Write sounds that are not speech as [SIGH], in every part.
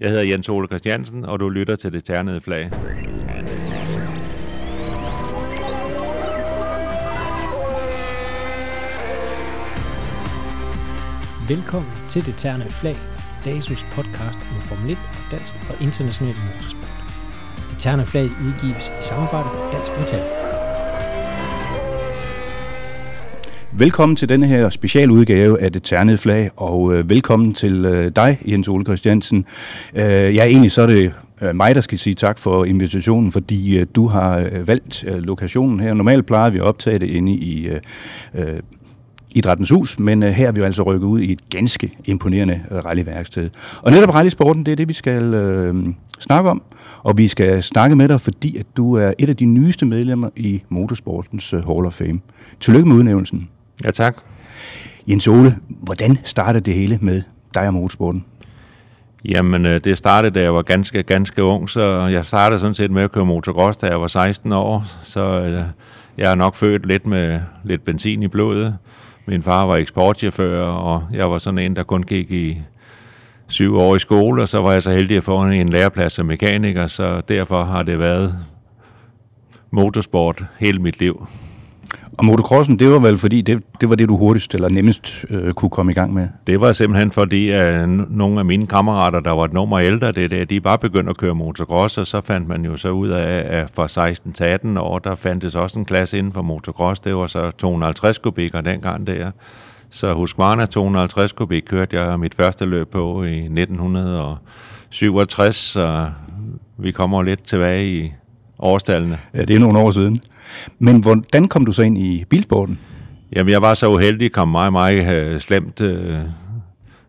Jeg hedder Jens Ole Christiansen, og du lytter til det ternede flag. Velkommen til Det Ternede Flag, DASUS podcast om Formel 1 og dansk og international motorsport. Det Ternede Flag udgives i samarbejde med Dansk Metal. Velkommen til denne her specialudgave af Det Ternede Flag, og øh, velkommen til øh, dig, Jens Ole Christiansen. Øh, ja, egentlig så er det øh, mig, der skal sige tak for invitationen, fordi øh, du har øh, valgt øh, lokationen her. Normalt plejer vi at optage det inde i øh, øh, Idrættens Hus, men øh, her er vi jo altså rykket ud i et ganske imponerende rallyværksted. Og netop rallysporten, det er det, vi skal øh, snakke om. Og vi skal snakke med dig, fordi at du er et af de nyeste medlemmer i Motorsportens øh, Hall of Fame. Tillykke med udnævnelsen. Ja, tak. Jens Ole, hvordan startede det hele med dig og motorsporten? Jamen, øh, det startede, da jeg var ganske, ganske ung, så jeg startede sådan set med at køre motocross, da jeg var 16 år, så øh, jeg er nok født lidt med lidt benzin i blodet. Min far var eksportchauffør, og jeg var sådan en, der kun gik i syv år i skole, og så var jeg så heldig at få en læreplads som mekaniker, så derfor har det været motorsport hele mit liv. Og motocrossen, det var vel fordi, det, det var det, du hurtigst eller nemmest øh, kunne komme i gang med? Det var simpelthen fordi, at nogle af mine kammerater, der var et nummer ældre, det, der, de bare begyndte at køre motocross, og så fandt man jo så ud af, at fra 16 til 18 år, der fandtes også en klasse inden for motocross. Det var så 250 kubikker dengang der. Så Husqvarna 250 kubik kørte jeg mit første løb på i 1967, så vi kommer lidt tilbage i årstallene. Ja, det er nogle år siden. Men hvordan kom du så ind i bilsporten? Jamen, jeg var så uheldig, kom meget, meget øh, slemt øh,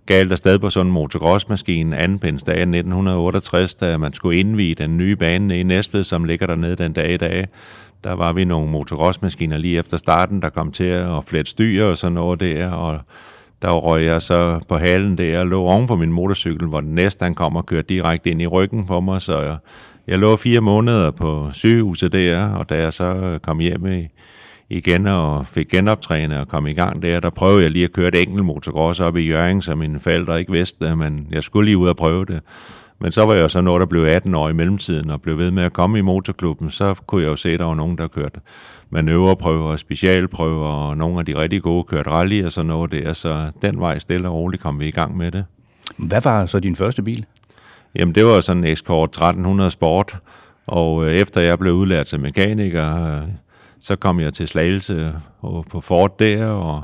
galt afsted på sådan en motocrossmaskine anden pindsdag 1968, da man skulle indvige den nye bane i Næstved, som ligger dernede den dag i dag. Der var vi nogle motocrossmaskiner lige efter starten, der kom til at flette styre og sådan noget der, og der røg jeg så på halen der og lå oven på min motorcykel, hvor den næste han kom og kørte direkte ind i ryggen på mig, så jeg, jeg lå fire måneder på sygehuset der, og da jeg så øh, kom hjem i, igen og fik genoptrænet og kom i gang der, der prøvede jeg lige at køre et enkelt motocross op i Jørgen, så mine forældre ikke vidste, men jeg skulle lige ud og prøve det. Men så var jeg så noget, der blev 18 år i mellemtiden og blev ved med at komme i motorklubben, så kunne jeg jo se, at der var nogen, der kørte manøvreprøver og specialprøver, og nogle af de rigtig gode kørte rally og sådan noget der, så den vej stille og roligt kom vi i gang med det. Hvad var så din første bil? Jamen, det var sådan en Escort 1300 Sport, og øh, efter jeg blev udlært til mekaniker, øh, så kom jeg til Slagelse øh, på Ford der, og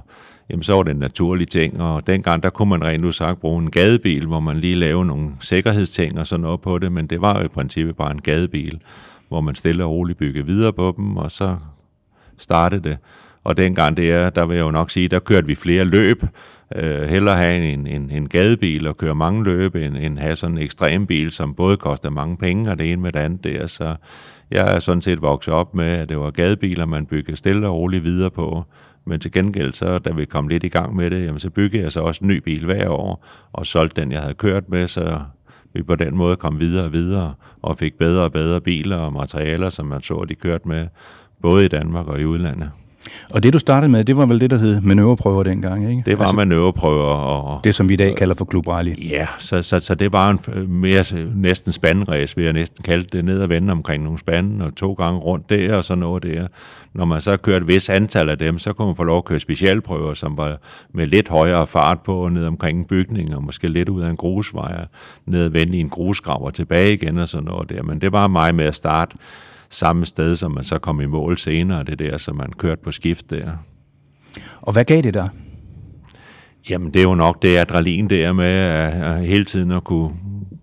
jamen, så var det en naturlig ting, og dengang der kunne man rent ud sagt bruge en gadebil, hvor man lige lavede nogle sikkerhedsting og sådan noget på det, men det var jo i princippet bare en gadebil, hvor man stille og roligt byggede videre på dem, og så startede det. Og dengang der, der vil jeg jo nok sige, der kørte vi flere løb. Øh, hellere have en, en, en gadebil og køre mange løb, end, end have sådan en ekstrem bil, som både koster mange penge, og det ene med det andet der. Så jeg er sådan set vokset op med, at det var gadebiler, man byggede stille og roligt videre på. Men til gengæld, så da vi kom lidt i gang med det, jamen, så byggede jeg så også en ny bil hver år, og solgte den, jeg havde kørt med, så vi på den måde kom videre og videre, og fik bedre og bedre biler og materialer, som man så, de kørte med, både i Danmark og i udlandet. Og det du startede med, det var vel det, der hed manøvreprøver dengang, ikke? Det var altså, manøvreprøver. Og, det, som vi i dag kalder for Klub Rally. Ja, så, så, så det var en mere næsten spandræs, vil jeg næsten kalde det, ned og vende omkring nogle spande, og to gange rundt der og sådan noget der. Når man så kørte et vis antal af dem, så kunne man få lov at køre specialprøver, som var med lidt højere fart på, ned omkring en bygning, og måske lidt ud af en grusvej, ned og vende i en grusgrav og tilbage igen og sådan noget der. Men det var mig med at starte samme sted, som man så kom i mål senere, det der, som man kørte på skift der. Og hvad gav det dig? Jamen, det er jo nok det adrenalin der med at, at hele tiden at kunne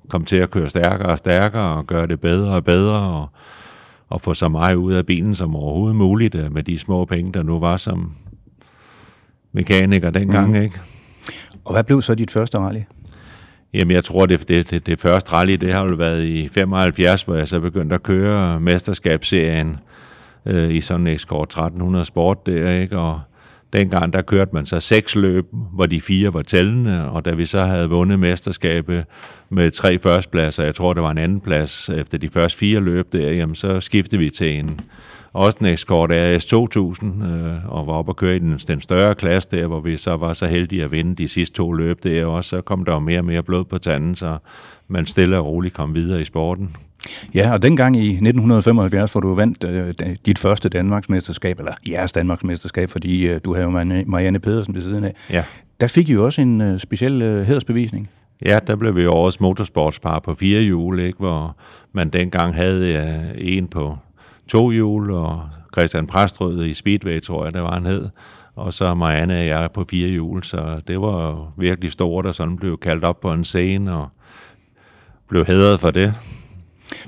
komme til at køre stærkere og stærkere og gøre det bedre og bedre og, og få så meget ud af bilen som overhovedet muligt øh, med de små penge, der nu var som mekaniker dengang, mm. ikke? Og hvad blev så dit første rally? Jamen, jeg tror, det, det, det, det første rally, det har jo været i 75, hvor jeg så begyndte at køre mesterskabsserien øh, i sådan en Escort 1300 Sport der, ikke? Og dengang, der kørte man så seks løb, hvor de fire var tællende, og da vi så havde vundet mesterskabet med tre førstepladser, jeg tror, det var en anden plads efter de første fire løb der, jamen så skiftede vi til en også en Escort RS 2000, øh, og var oppe og køre i den, den større klasse der, hvor vi så var så heldige at vinde de sidste to løb der også. Så kom der jo mere og mere blod på tanden, så man stille og roligt kom videre i sporten. Ja, og dengang i 1975, hvor du vandt øh, dit første Danmarksmesterskab, eller jeres Danmarksmesterskab, fordi øh, du havde jo Marianne Pedersen ved siden af, ja. der fik I jo også en øh, speciel øh, hedersbevisning. Ja, der blev vi årets motorsportspar på fire hjul, ikke? hvor man dengang havde ja, en på to hjul, og Christian Præstrød i Speedway, tror jeg, det var han hed, og så Marianne og jeg på fire hjul, så det var virkelig stort, og sådan blev kaldt op på en scene, og blev hædret for det.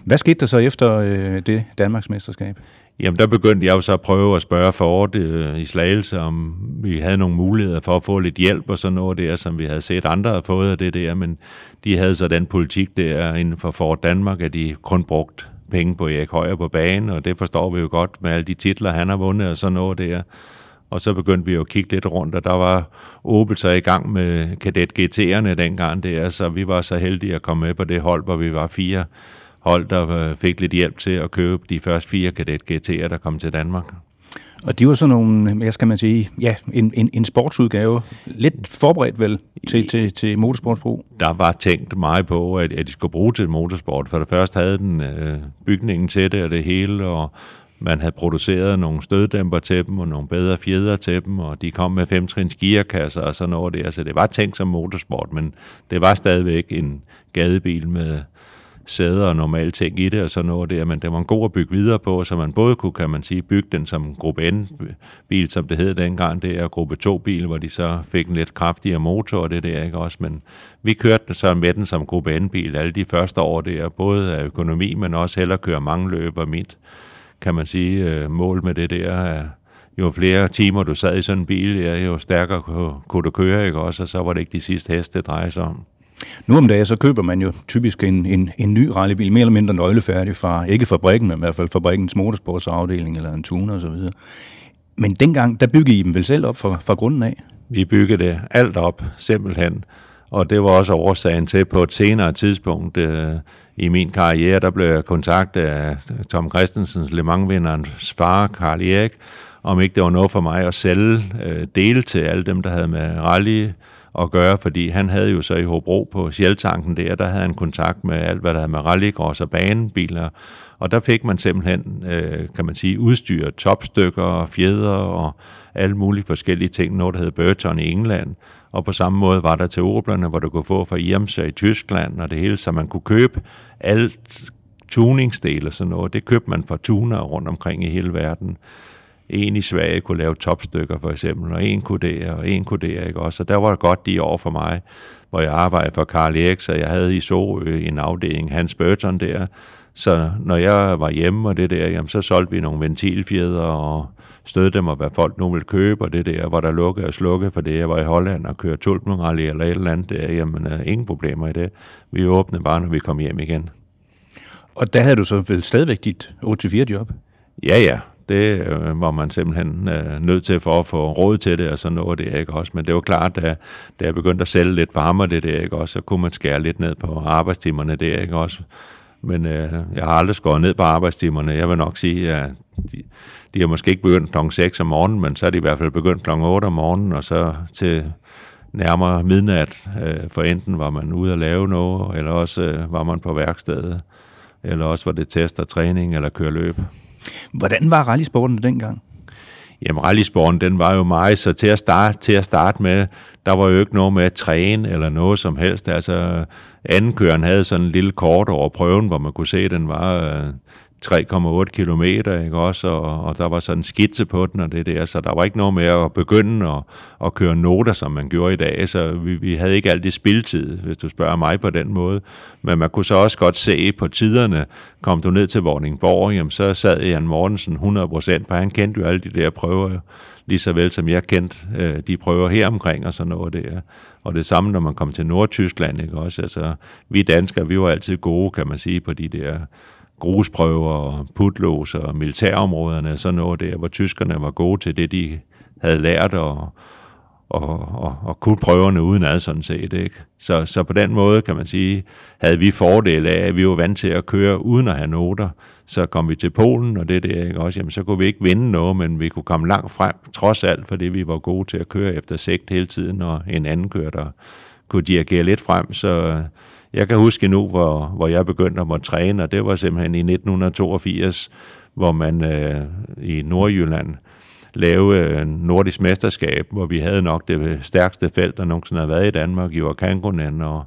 Hvad skete der så efter øh, det Danmarksmesterskab? Jamen, der begyndte jeg jo så at prøve at spørge for det øh, i Slagelse, om vi havde nogle muligheder for at få lidt hjælp og sådan noget der, som vi havde set andre have fået af det der, men de havde så den politik der inden for Ford Danmark, at de kun brugt penge på Erik Højer på banen, og det forstår vi jo godt med alle de titler, han har vundet og sådan noget der. Og så begyndte vi jo at kigge lidt rundt, og der var Opel så i gang med kadet GT'erne dengang der, så vi var så heldige at komme med på det hold, hvor vi var fire hold, der øh, fik lidt hjælp til at købe de første fire kadet GT'er, der kom til Danmark. Og de var sådan nogle, hvad skal man sige, ja, en, en, en sportsudgave. Lidt forberedt vel til, til, til motorsportsbrug? Der var tænkt meget på, at, at de skulle bruge til motorsport. For det første havde den øh, bygningen til det og det hele, og man havde produceret nogle støddæmper til dem, og nogle bedre fjeder til dem, og de kom med femtrins gearkasser og sådan noget der. Så det var tænkt som motorsport, men det var stadigvæk en gadebil med sæder og normale ting i det og sådan noget der, men det var en god at bygge videre på, så man både kunne, kan man sige, bygge den som gruppe N-bil, som det hed dengang, det er gruppe 2-bil, hvor de så fik en lidt kraftigere motor og det der, ikke også, men vi kørte så med den som gruppe N-bil alle de første år der, både af økonomi, men også heller køre mange løb, og mit, kan man sige, øh, mål med det der er, jo flere timer du sad i sådan en bil, ja, jo stærkere kunne du køre, ikke også, og så var det ikke de sidste heste, det drejede sig om. Nu om dagen, så køber man jo typisk en, en, en ny rallybil, mere eller mindre nøglefærdig fra, ikke fabrikken, men i hvert fald fabrikkens motorsportsafdeling eller en tuner osv. Men dengang, der byggede I dem vel selv op fra, fra grunden af? Vi byggede det alt op, simpelthen. Og det var også årsagen til, på et senere tidspunkt øh, i min karriere, der blev jeg kontaktet af Tom Christensens Le Mans-vinderens far, Karl Erik, om ikke det var noget for mig at sælge øh, dele til alle dem, der havde med rally at gøre, fordi han havde jo så i Hobro på Shell-tanken der, der havde han kontakt med alt, hvad der havde med rallycross og banebiler, og der fik man simpelthen, øh, kan man sige, udstyr, topstykker og fjeder og alle mulige forskellige ting, noget der hed Burton i England, og på samme måde var der til Oblerne, hvor du kunne få fra Irmsa i Tyskland og det hele, så man kunne købe alt tuningsdel og sådan noget. Det købte man fra tuner rundt omkring i hele verden en i Sverige kunne lave topstykker for eksempel, og en kunne det, og en kunne det, ikke også? Så der var det godt de år for mig, hvor jeg arbejdede for Carl Erik, så jeg havde i Sorø en afdeling, Hans Burton der, så når jeg var hjemme og det der, jamen, så solgte vi nogle ventilfjeder og stødte dem og hvad folk nu ville købe, og det der, hvor der lukkede og slukkede, for det jeg var i Holland og kørte tulpenrally eller et eller andet der, jamen uh, ingen problemer i det. Vi åbnede bare, når vi kom hjem igen. Og der havde du så vel stadigvæk dit 8-4 job? Ja, ja. Det øh, var man simpelthen øh, nødt til for at få råd til det, og så noget det ikke også. Men det var klart, da, da jeg begyndte at sælge lidt varmere det der, ikke også, så kunne man skære lidt ned på arbejdstimerne der, ikke også. Men øh, jeg har aldrig skåret ned på arbejdstimerne. Jeg vil nok sige, at de, de har måske ikke begyndt kl. 6 om morgenen, men så er de i hvert fald begyndt kl. 8 om morgenen, og så til nærmere midnat, øh, for enten var man ude at lave noget, eller også øh, var man på værkstedet, eller også var det test og træning, eller køre løb. Hvordan var rallysporten dengang? Jamen, rallysporten, den var jo meget, så til at, starte, til at starte med, der var jo ikke noget med at træne eller noget som helst. Altså, andenkøren havde sådan en lille kort over prøven, hvor man kunne se, at den var øh, 3,8 kilometer, ikke også, og, og der var sådan en skitse på den og det der, så der var ikke noget med at begynde at, at køre noter, som man gjorde i dag, så vi, vi havde ikke alt det spiltid, hvis du spørger mig på den måde, men man kunne så også godt se på tiderne, kom du ned til Vordingborg, jamen så sad Jan Mortensen 100%, for han kendte jo alle de der prøver, lige så vel som jeg kendte øh, de prøver her omkring og sådan noget der. Og det samme, når man kom til Nordtyskland, ikke også? Altså, vi danskere, vi var altid gode, kan man sige, på de der grusprøver og putlås og militærområderne, sådan noget der, hvor tyskerne var gode til det, de havde lært, og, og, og, og kunne prøverne uden ad sådan set. Ikke? Så, så på den måde kan man sige, havde vi fordel af, at vi var vant til at køre uden at have noter. Så kom vi til Polen, og det der, ikke? Også, jamen, så kunne vi ikke vinde noget, men vi kunne komme langt frem, trods alt, fordi vi var gode til at køre efter sigt hele tiden, og en anden kører, der kunne dirigere lidt frem. Så jeg kan huske nu, hvor, hvor jeg begyndte at måtte træne, og det var simpelthen i 1982, hvor man øh, i Nordjylland lave øh, nordisk mesterskab, hvor vi havde nok det stærkeste felt, der nogensinde har været i Danmark, i Kankunen, og,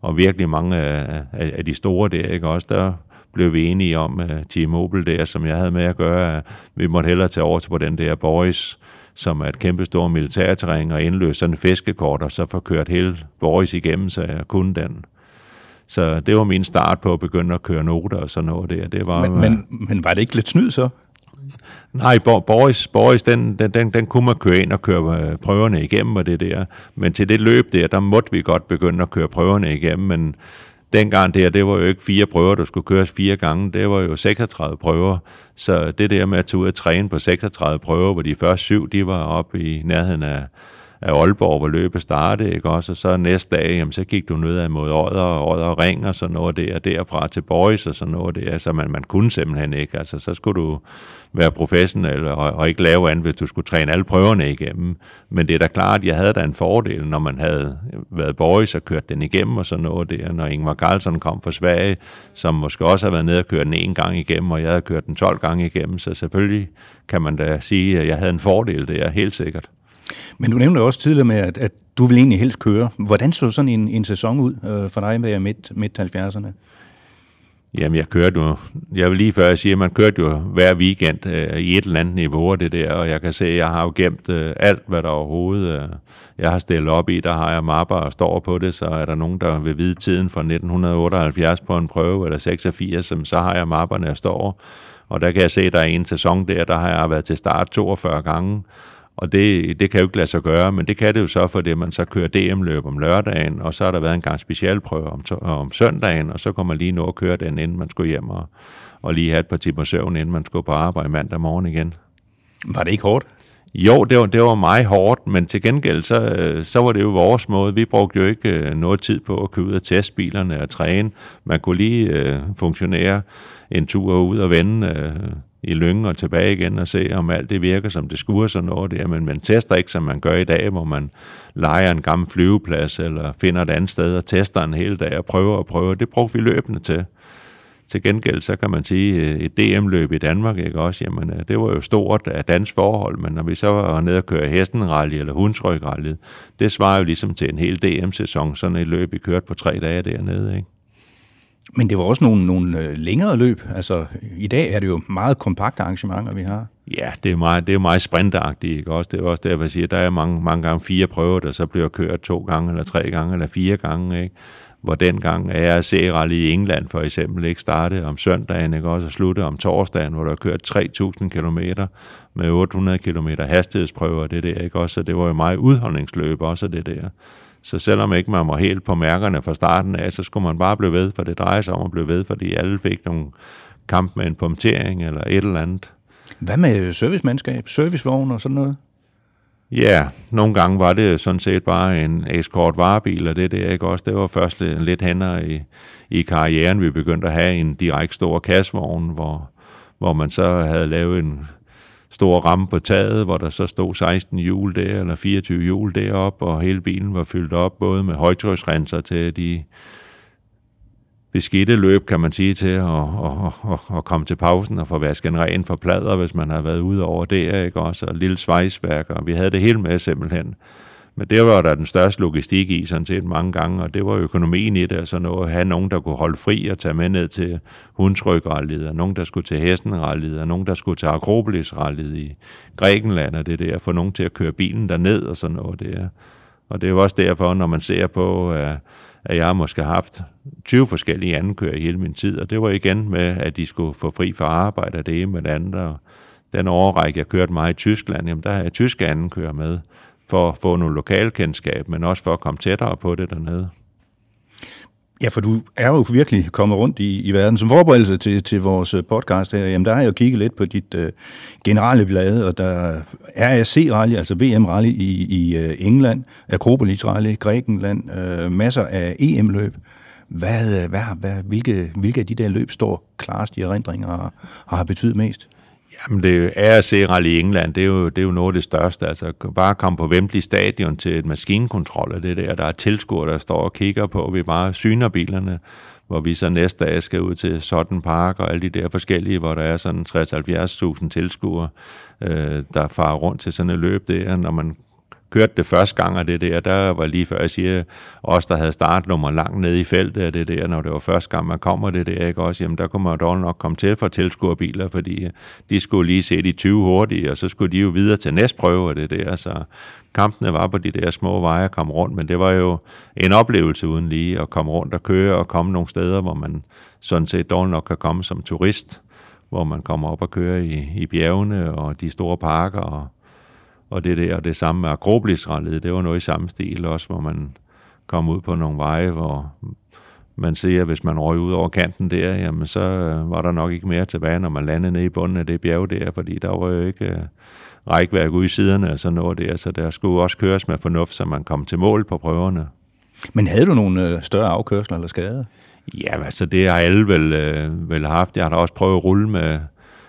og virkelig mange af, af, de store der, ikke også, der blev vi enige om, uh, Team Mobile der, som jeg havde med at gøre, at vi måtte hellere tage over til på den der Boys, som er et kæmpe stort militærterræn, og indløse sådan en fiskekort, og så få kørt hele Boys igennem, så jeg kunne den. Så det var min start på at begynde at køre noter og sådan noget der. Det var, men, men, men var det ikke lidt snyd så? Nej, Boris, Boris den, den, den, den kunne man køre ind og køre øh, prøverne igennem og det der. Men til det løb der, der måtte vi godt begynde at køre prøverne igennem, men dengang der, det var jo ikke fire prøver, der skulle køres fire gange, det var jo 36 prøver. Så det der med at tage ud og træne på 36 prøver, hvor de første syv, de var oppe i nærheden af, af Aalborg, hvor løbet startede, ikke også? Og så næste dag, jamen, så gik du ned mod Odder og Odder Ring og sådan noget der, derfra til Boys og sådan noget der, så man, man kunne simpelthen ikke. Altså, så skulle du være professionel og, og ikke lave andet, hvis du skulle træne alle prøverne igennem. Men det er da klart, at jeg havde da en fordel, når man havde været Boys og kørt den igennem og sådan noget der. Når Ingvar Carlsson kom fra Sverige, som måske også har været nede og kørt den en gang igennem, og jeg havde kørt den 12 gange igennem, så selvfølgelig kan man da sige, at jeg havde en fordel der, helt sikkert. Men du nævnte også tidligere med, at, at du vil egentlig helst køre. Hvordan så sådan en, en sæson ud øh, for dig med midt, midt 70'erne? Jamen, jeg kørte jo, jeg vil lige før jeg siger, man kørte jo hver weekend øh, i et eller andet niveau det der, og jeg kan se, at jeg har jo gemt øh, alt, hvad der overhovedet øh, jeg har stillet op i. Der har jeg mapper og står på det, så er der nogen, der vil vide tiden fra 1978 på en prøve, eller 86, så har jeg mapperne, og står. Og der kan jeg se, at der er en sæson der, der har jeg været til start 42 gange, og det, det kan jo ikke lade sig gøre, men det kan det jo så, fordi man så kører DM-løb om lørdagen, og så har der været en gang specialprøve om, om søndagen, og så kommer man lige nå at køre den, inden man skulle hjem, og, og lige have et par timer søvn, inden man skulle på arbejde mandag morgen igen. Var det ikke hårdt? Jo, det var, det var meget hårdt, men til gengæld, så, så var det jo vores måde. Vi brugte jo ikke øh, noget tid på at køre ud og teste bilerne og træne. Man kunne lige øh, funktionere en tur ud og vende øh, i lyngen og tilbage igen og se, om alt det virker, som det skulle sådan noget der. Men man tester ikke, som man gør i dag, hvor man leger en gammel flyveplads eller finder et andet sted og tester en hel dag og prøver og prøver. Det brugte vi løbende til. Til gengæld, så kan man sige, øh, et DM-løb i Danmark, ikke også, jamen, øh, det var jo stort af dansk forhold, men når vi så var nede og køre hestenrally eller hundsrygrally, det svarer jo ligesom til en hel DM-sæson, sådan et løb, vi kørte på tre dage dernede, ikke? Men det var også nogle, nogle øh, længere løb. Altså, i dag er det jo meget kompakte arrangementer, vi har. Ja, det er meget, det er meget sprintagtigt, ikke også? Det er også derfor, jeg siger, der er mange, mange gange fire prøver, der så bliver kørt to gange, eller tre gange, eller fire gange, ikke? Hvor dengang ARC-rally i England for eksempel ikke startede om søndagen, ikke også, og slutte om torsdagen, hvor der er kørt 3.000 km med 800 km hastighedsprøver, det der, ikke også? Så det var jo meget udholdningsløb også, det der. Så selvom ikke man var helt på mærkerne fra starten af, så skulle man bare blive ved, for det drejer sig om at blive ved, fordi alle fik nogle kamp med en punktering eller et eller andet. Hvad med servicemandskab, servicevogn og sådan noget? Ja, nogle gange var det sådan set bare en escort varebil, og det der ikke også. Det var først lidt hænder i, i karrieren, vi begyndte at have en direkte stor kassevogn, hvor, hvor man så havde lavet en stor ramme på taget, hvor der så stod 16 hjul der, eller 24 hjul derop, og hele bilen var fyldt op, både med højtryksrenser til de beskidte løb, kan man sige, til at, at, at, at komme til pausen og få vasket en ren for plader, hvis man har været ude over det, ikke også, og lille svejsværk, og vi havde det hele med simpelthen. Men det var der den største logistik i, sådan set mange gange, og det var økonomien i det, altså noget at have nogen, der kunne holde fri og tage med ned til hundsrygralliet, og nogen, der skulle til hestenralliet, og nogen, der skulle til akropolis i Grækenland, og det der, få nogen til at køre bilen derned og sådan noget der. Og det er jo også derfor, når man ser på, øh, at jeg har haft 20 forskellige ankører i hele min tid, og det var igen med, at de skulle få fri fra arbejde og det ene med det andet, og den overrække, jeg kørte meget i Tyskland, jamen der har jeg tyske ankører med, for at få nogle lokalkendskab, men også for at komme tættere på det dernede. Ja, for du er jo virkelig kommet rundt i, i verden. Som forberedelse til, til vores øh, podcast her, jamen der har jeg jo kigget lidt på dit øh, generelle blad, og der er RSC-rally, altså VM-rally i, i øh, England, Akropolis-rally, Grækenland, øh, masser af EM-løb. Hvad, øh, hvad, hvad, hvilke, hvilke af de der løb står klarest i erindringer og har betydet mest? Jamen, det er RC Rally i England, det er, jo, det er jo noget af det største. Altså, bare komme på Wembley Stadion til et maskinkontrol af det der, der er tilskuere, der står og kigger på, vi bare syner bilerne, hvor vi så næste dag skal ud til Sutton Park og alle de der forskellige, hvor der er sådan 60-70.000 tilskuere, øh, der farer rundt til sådan et løb der, når man kørte det første gang af det der, der var lige før jeg siger, os der havde startnummer langt nede i feltet af det der, når det var første gang man kommer det der, ikke også, jamen der kunne man dog nok komme til for tilskuerbiler, fordi øh, de skulle lige se de 20 hurtige, og så skulle de jo videre til næstprøve af det der, så kampene var på de der små veje at komme rundt, men det var jo en oplevelse uden lige at komme rundt og køre og komme nogle steder, hvor man sådan set dog nok kan komme som turist, hvor man kommer op og kører i, i bjergene og de store parker og og det der, og det samme med Akropolisrallet, det var noget i samme stil også, hvor man kom ud på nogle veje, hvor man ser, at hvis man røg ud over kanten der, jamen så øh, var der nok ikke mere tilbage, når man landede nede i bunden af det bjerg der, fordi der var jo ikke uh, rækværk ude i siderne og sådan noget der, så der skulle også køres med fornuft, så man kom til mål på prøverne. Men havde du nogle øh, større afkørsler eller skader? Ja, altså det har alle vel, øh, vel haft. Jeg har da også prøvet at rulle med,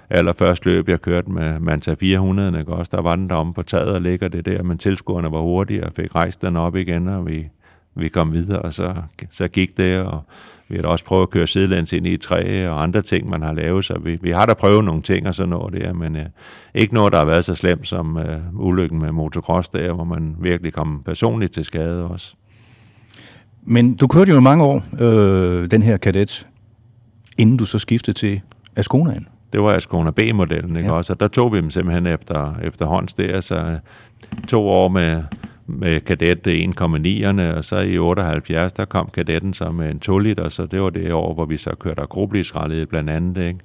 allerførste løb, jeg kørte med Manta 400, ikke? Også, der var den der om på taget og ligger det der, men tilskuerne var hurtige og fik rejst den op igen, og vi, vi kom videre, og så, så gik det, og vi har da også prøvet at køre sidelands ind i et træ og andre ting, man har lavet, så vi, vi har da prøvet nogle ting og sådan noget der, men øh, ikke noget, der har været så slemt som øh, ulykken med motocross der, hvor man virkelig kom personligt til skade også. Men du kørte jo mange år, øh, den her kadet, inden du så skiftede til Asconaen det var Ascona B-modellen, ikke ja. også? Og der tog vi dem simpelthen efter, efterhånds der, så to år med, med kadet 1,9'erne, og så i 78, der kom kadetten med en 2 liter, så det var det år, hvor vi så kørte agroblisrallet blandt andet, ikke?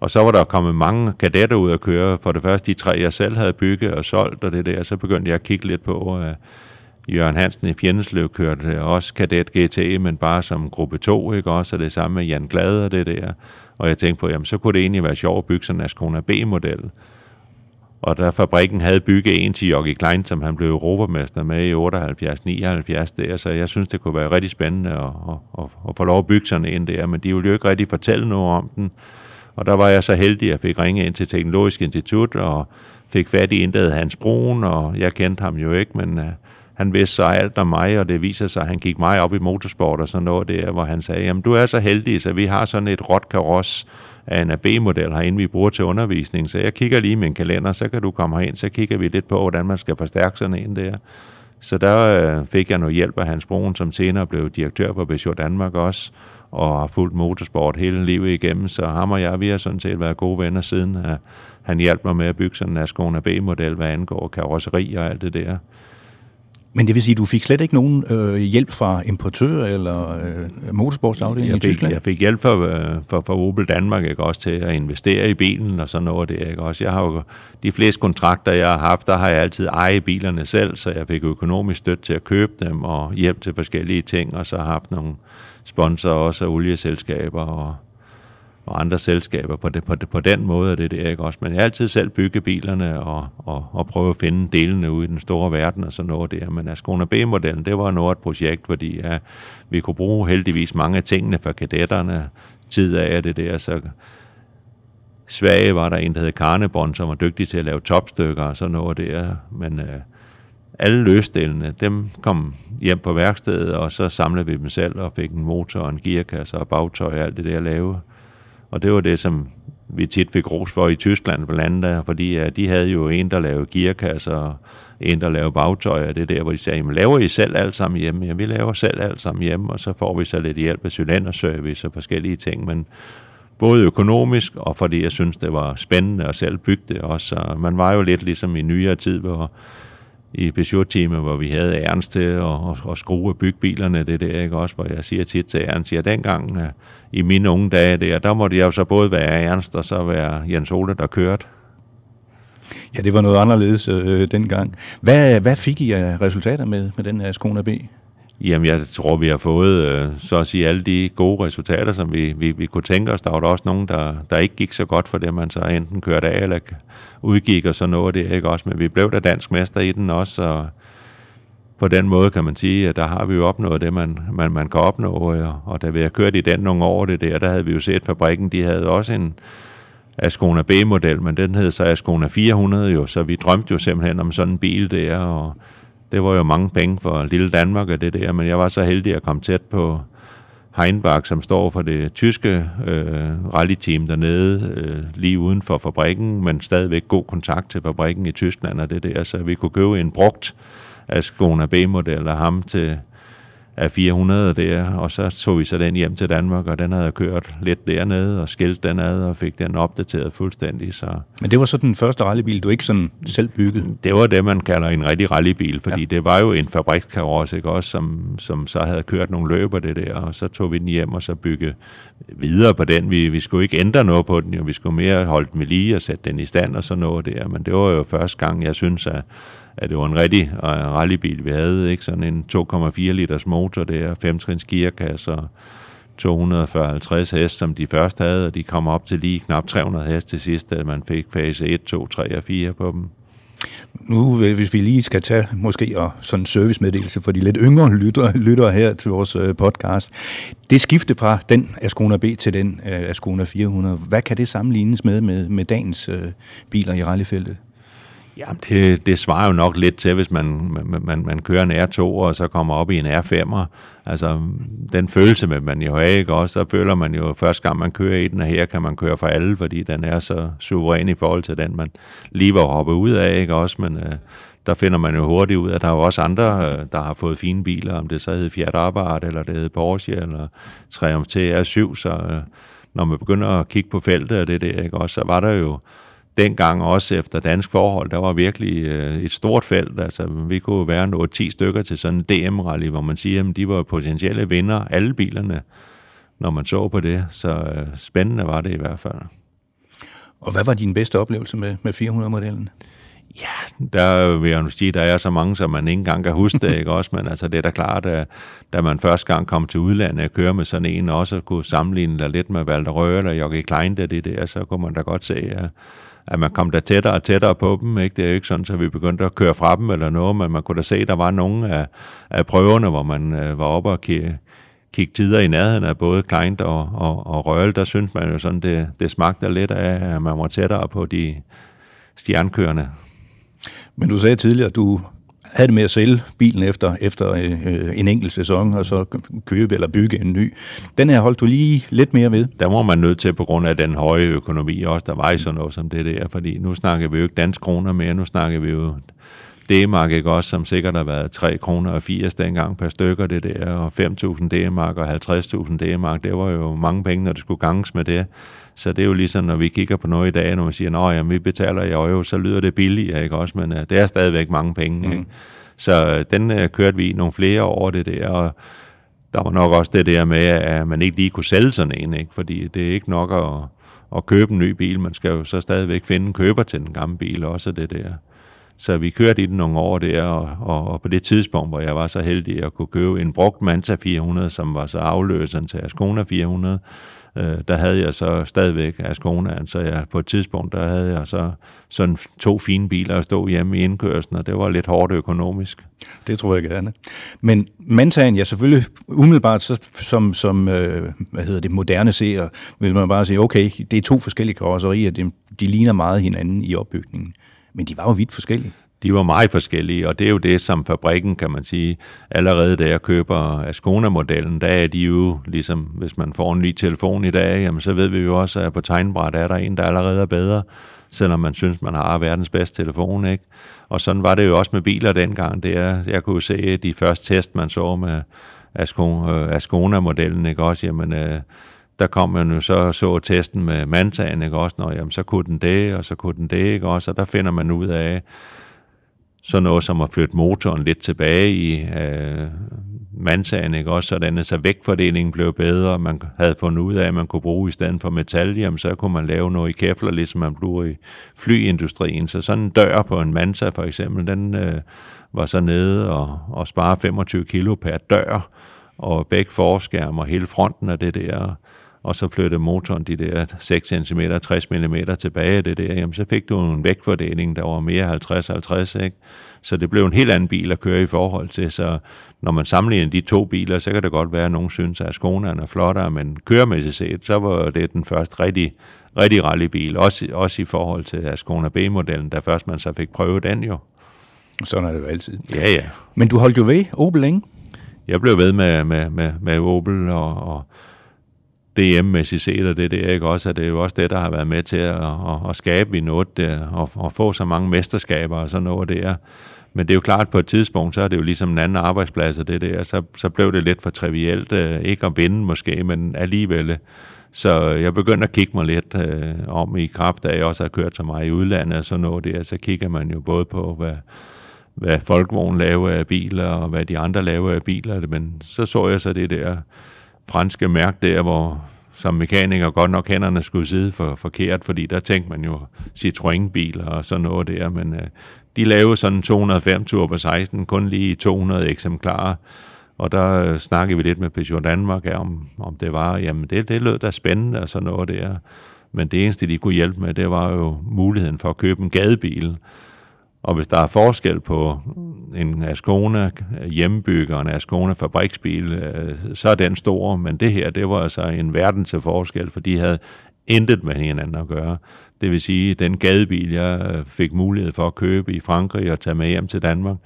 Og så var der kommet mange kadetter ud at køre. For det første de tre, jeg selv havde bygget og solgt, og det der, så begyndte jeg at kigge lidt på, uh, Jørgen Hansen i Fjendesløv kørte også kadet GT, men bare som gruppe 2, ikke også? Og det samme med Jan Glad og det der. Og jeg tænkte på, jamen så kunne det egentlig være sjovt at bygge sådan en Ascona B-model. Og da fabrikken havde bygget en til Jockey Klein, som han blev europamester med i 78-79 der, så jeg synes, det kunne være rigtig spændende at, at, at, at få lov at bygge sådan en der, men de ville jo ikke rigtig fortælle noget om den. Og der var jeg så heldig, at jeg fik ringe ind til Teknologisk Institut og fik fat i en, der Hans Brun, og jeg kendte ham jo ikke, men uh, han vidste så alt om mig, og det viser sig, at han gik meget op i motorsport og sådan noget der, hvor han sagde, jamen du er så heldig, så vi har sådan et råt karos af en AB-model herinde, vi bruger til undervisning, så jeg kigger lige i min kalender, så kan du komme herind, så kigger vi lidt på, hvordan man skal forstærke sådan en der. Så der øh, fik jeg noget hjælp af Hans Broen, som senere blev direktør for Peugeot Danmark også, og har fulgt motorsport hele livet igennem, så ham og jeg, vi har sådan set været gode venner siden. Han hjalp mig med at bygge sådan en Ascona B-model, hvad angår karosseri og alt det der. Men det vil sige, at du fik slet ikke nogen øh, hjælp fra importør eller øh, motorsportsafdeling i Tyskland? Jeg fik hjælp fra, øh, fra, fra Opel Danmark ikke, også til at investere i bilen og sådan noget. Ikke? Også jeg har jo, de fleste kontrakter, jeg har haft, der har jeg altid ejet bilerne selv, så jeg fik økonomisk støtte til at købe dem og hjælp til forskellige ting, og så har haft nogle sponsorer også af olieselskaber og og andre selskaber på, det, på, det, på den måde, det det ikke også? Men jeg har altid selv bygget bilerne og, og, og prøve at finde delene ude i den store verden og sådan noget der. Men Ascona B-modellen, det var noget et projekt, fordi ja, vi kunne bruge heldigvis mange af tingene for kadetterne, tid af det der, så Sverige var der en, der hed Karnebånd, som var dygtig til at lave topstykker og sådan noget der, men øh, alle løsdelene, dem kom hjem på værkstedet, og så samlede vi dem selv og fik en motor og en gearkasse og bagtøj og alt det der lave. Og det var det, som vi tit fik ros for i Tyskland blandt andet, fordi ja, de havde jo en, der lavede gearkasser, og en, der lavede bagtøj, og det der, hvor de sagde, jamen laver I selv alt sammen hjemme? Ja, vi laver selv alt sammen hjemme, og så får vi så lidt hjælp af cylinderservice og forskellige ting, men både økonomisk, og fordi jeg synes, det var spændende at selv bygge det også. Så man var jo lidt ligesom i nyere tid, hvor i Peugeot-teamet, hvor vi havde Ernst til at, at, at skrue og bygge bilerne, det der, ikke også, hvor jeg siger tit til Ernst, ja, dengang uh, i mine unge dage der, der måtte jeg jo så både være Ernst og så være Jens Ole, der kørte. Ja, det var noget anderledes øh, øh dengang. Hvad, hvad fik I af resultater med, med den her Skona B? Jamen, jeg tror, vi har fået, øh, så at sige, alle de gode resultater, som vi, vi, vi kunne tænke os. Der var der også nogen, der, der ikke gik så godt for det, man så enten kørte af eller udgik, og så noget det, ikke også? Men vi blev da dansk mester i den også, og på den måde kan man sige, at der har vi jo opnået det, man, man, man kan opnå, øh, og da vi har kørt i den nogle år, det der, der havde vi jo set, fabrikken, de havde også en Ascona B-model, men den hed så Ascona 400 jo, så vi drømte jo simpelthen om sådan en bil der, og det var jo mange penge for lille Danmark og det der, men jeg var så heldig at komme tæt på Heinbach, som står for det tyske øh, rallyteam dernede, øh, lige uden for fabrikken, men stadigvæk god kontakt til fabrikken i Tyskland og det der, så vi kunne købe en brugt Ascona B-model af ham til af 400 der, og så tog vi så den hjem til Danmark, og den havde kørt lidt dernede, og skilt den ad, og fik den opdateret fuldstændig. Så. Men det var så den første rallybil, du ikke sådan selv byggede? Det var det, man kalder en rigtig rallybil, fordi ja. det var jo en fabrikskarosse, ikke også, som, som så havde kørt nogle løber det der, og så tog vi den hjem, og så bygge videre på den. Vi, vi skulle ikke ændre noget på den, jo. vi skulle mere holde den med lige og sætte den i stand og sådan noget der, men det var jo første gang, jeg synes, at at det var en rigtig øh, rallybil, vi havde. Ikke? Sådan en 2,4 liters motor der, 5-trins gearkasse og 250 hest, som de først havde, og de kom op til lige knap 300 hest til sidst, da man fik fase 1, 2, 3 og 4 på dem. Nu, øh, hvis vi lige skal tage måske og sådan en servicemeddelelse for de lidt yngre lyttere, lyttere her til vores øh, podcast. Det skifte fra den Ascona B til den Ascona 400, hvad kan det sammenlignes med med, med dagens øh, biler i rallyfeltet? Ja, det, det svarer jo nok lidt til, hvis man, man, man man kører en R2 og så kommer op i en R5'er. Altså, den følelse med man jo have, ikke også? Så føler man jo, første gang man kører i den, og her kan man køre for alle, fordi den er så suveræn i forhold til den, man lige var hoppet ud af, ikke også? Men øh, der finder man jo hurtigt ud, at der er jo også andre, øh, der har fået fine biler, om det så hedder Fiat Abarth, eller det hedder Porsche, eller Triumph TR7, så øh, når man begynder at kigge på feltet og det der, ikke også, så var der jo dengang også efter dansk forhold, der var virkelig øh, et stort felt. Altså, vi kunne være noget 10 stykker til sådan en DM-rally, hvor man siger, at de var potentielle vinder, alle bilerne, når man så på det. Så øh, spændende var det i hvert fald. Og hvad var din bedste oplevelse med, med 400-modellen? Ja, der vil jeg nu sige, der er så mange, som man ikke engang kan huske det, [LAUGHS] ikke også? Men altså, det er da klart, at da man første gang kom til udlandet og køre med sådan en, også kunne sammenligne det lidt med Valder Røe eller Jokke Klein, det, det der, så kunne man da godt se, at at man kom der tættere og tættere på dem. Ikke? Det er jo ikke sådan, at vi begyndte at køre fra dem eller noget, men man kunne da se, at der var nogle af, af prøverne, hvor man øh, var oppe og kigge, kigge tider i nærheden af både Kleint og, og, og Røgel. Der synes man jo sådan, det, det smagte lidt af, at man var tættere på de stjernkørende. Men du sagde tidligere, at du havde det med at sælge bilen efter, efter øh, en enkelt sæson, og så købe eller bygge en ny. Den her holdt du lige lidt mere ved? Der var man nødt til på grund af den høje økonomi også, der var i sådan noget som det der, fordi nu snakker vi jo ikke dansk kroner mere, nu snakker vi jo D-mark, ikke også, som sikkert har været 3 kroner og 80 dengang per stykker det der, og 5.000 D-mark og 50.000 D-mark, det var jo mange penge, når det skulle ganges med det. Så det er jo ligesom, når vi kigger på noget i dag, når man siger, at vi betaler i euro, så lyder det billigere, ikke også? Men uh, det er stadigvæk mange penge, mm. ikke? Så uh, den uh, kørte vi i nogle flere år, det der, og der var nok også det der med, at man ikke lige kunne sælge sådan en, ikke? Fordi det er ikke nok at, at købe en ny bil, man skal jo så stadigvæk finde en køber til den gamle bil, også det der. Så vi kørte i den nogle år der, og, og, og på det tidspunkt, hvor jeg var så heldig at kunne købe en brugt Manta 400, som var så afløseren til Ascona 400, øh, der havde jeg så stadigvæk Asconaen, så jeg, på et tidspunkt, der havde jeg så sådan to fine biler at stå hjemme i indkørslen, og det var lidt hårdt økonomisk. Det tror jeg gerne. Men Mantaen, ja selvfølgelig umiddelbart så, som, som øh, hvad hedder det, moderne seer, vil man bare sige, okay, det er to forskellige karosserier, de, de ligner meget hinanden i opbygningen. Men de var jo vidt forskellige de var meget forskellige, og det er jo det, som fabrikken, kan man sige, allerede da jeg køber Ascona-modellen, der er de jo, ligesom hvis man får en ny telefon i dag, jamen så ved vi jo også, at på tegnbræt er der en, der allerede er bedre, selvom man synes, man har verdens bedste telefon, ikke? Og sådan var det jo også med biler dengang. Det er, jeg kunne se de første test, man så med Ascona-modellen, øh, ikke også? Jamen, øh, der kom man jo så så testen med Mantaen, ikke også? Nå, jamen, så kunne den det, og så kunne den det, ikke også? Og der finder man ud af, sådan noget som at flytte motoren lidt tilbage i øh, mandsagen, ikke? også sådan, så vægtfordelingen blev bedre, man havde fundet ud af, at man kunne bruge i stedet for metal, jamen, så kunne man lave noget i kæfler, ligesom man bruger i flyindustrien. Så sådan en dør på en Mansa for eksempel, den øh, var så nede og, og spare 25 kilo per dør, og begge forskærm og hele fronten af det der, og så flyttede motoren de der 6 cm, 60 mm tilbage det der, jamen så fik du en vægtfordeling, der var mere 50-50, ikke? Så det blev en helt anden bil at køre i forhold til, så når man sammenligner de to biler, så kan det godt være, at nogen synes, at Skonaen er flottere, men køremæssigt set, så var det den første rigtig, rigtig rallybil, også, også i forhold til Ascona B-modellen, da først man så fik prøvet den jo. Sådan er det jo altid. Ja, ja. Men du holdt jo ved Opel længe? Jeg blev ved med, med, med, med Opel og, og DM-mæssigt set, og det der, ikke også, at det er jo også det, der har været med til at, at, at skabe i noget der, og, og få så mange mesterskaber og sådan noget der. Men det er jo klart, at på et tidspunkt, så er det jo ligesom en anden arbejdsplads, og det der, så, så blev det lidt for trivielt, øh, ikke at vinde måske, men alligevel. Så jeg begyndte at kigge mig lidt øh, om i kraft af, at jeg også har kørt så meget i udlandet og sådan noget der, så kigger man jo både på, hvad, hvad Folkevogn laver af biler, og hvad de andre laver af biler, men så så jeg så det der franske mærke der, hvor som mekaniker godt nok hænderne skulle sidde for forkert, fordi der tænkte man jo Citroën-biler og sådan noget der, men øh, de lavede sådan 205 Turbo 16, kun lige 200 eksemplarer, og der øh, snakkede vi lidt med Peugeot Danmark om, om det var, jamen det, det lød da spændende og sådan noget der, men det eneste, de kunne hjælpe med, det var jo muligheden for at købe en gadebil, og hvis der er forskel på en Ascona hjemmebygger og en Ascona fabriksbil, øh, så er den stor, men det her, det var altså en verden til forskel, for de havde intet med hinanden at gøre. Det vil sige, den gadebil, jeg øh, fik mulighed for at købe i Frankrig og tage med hjem til Danmark,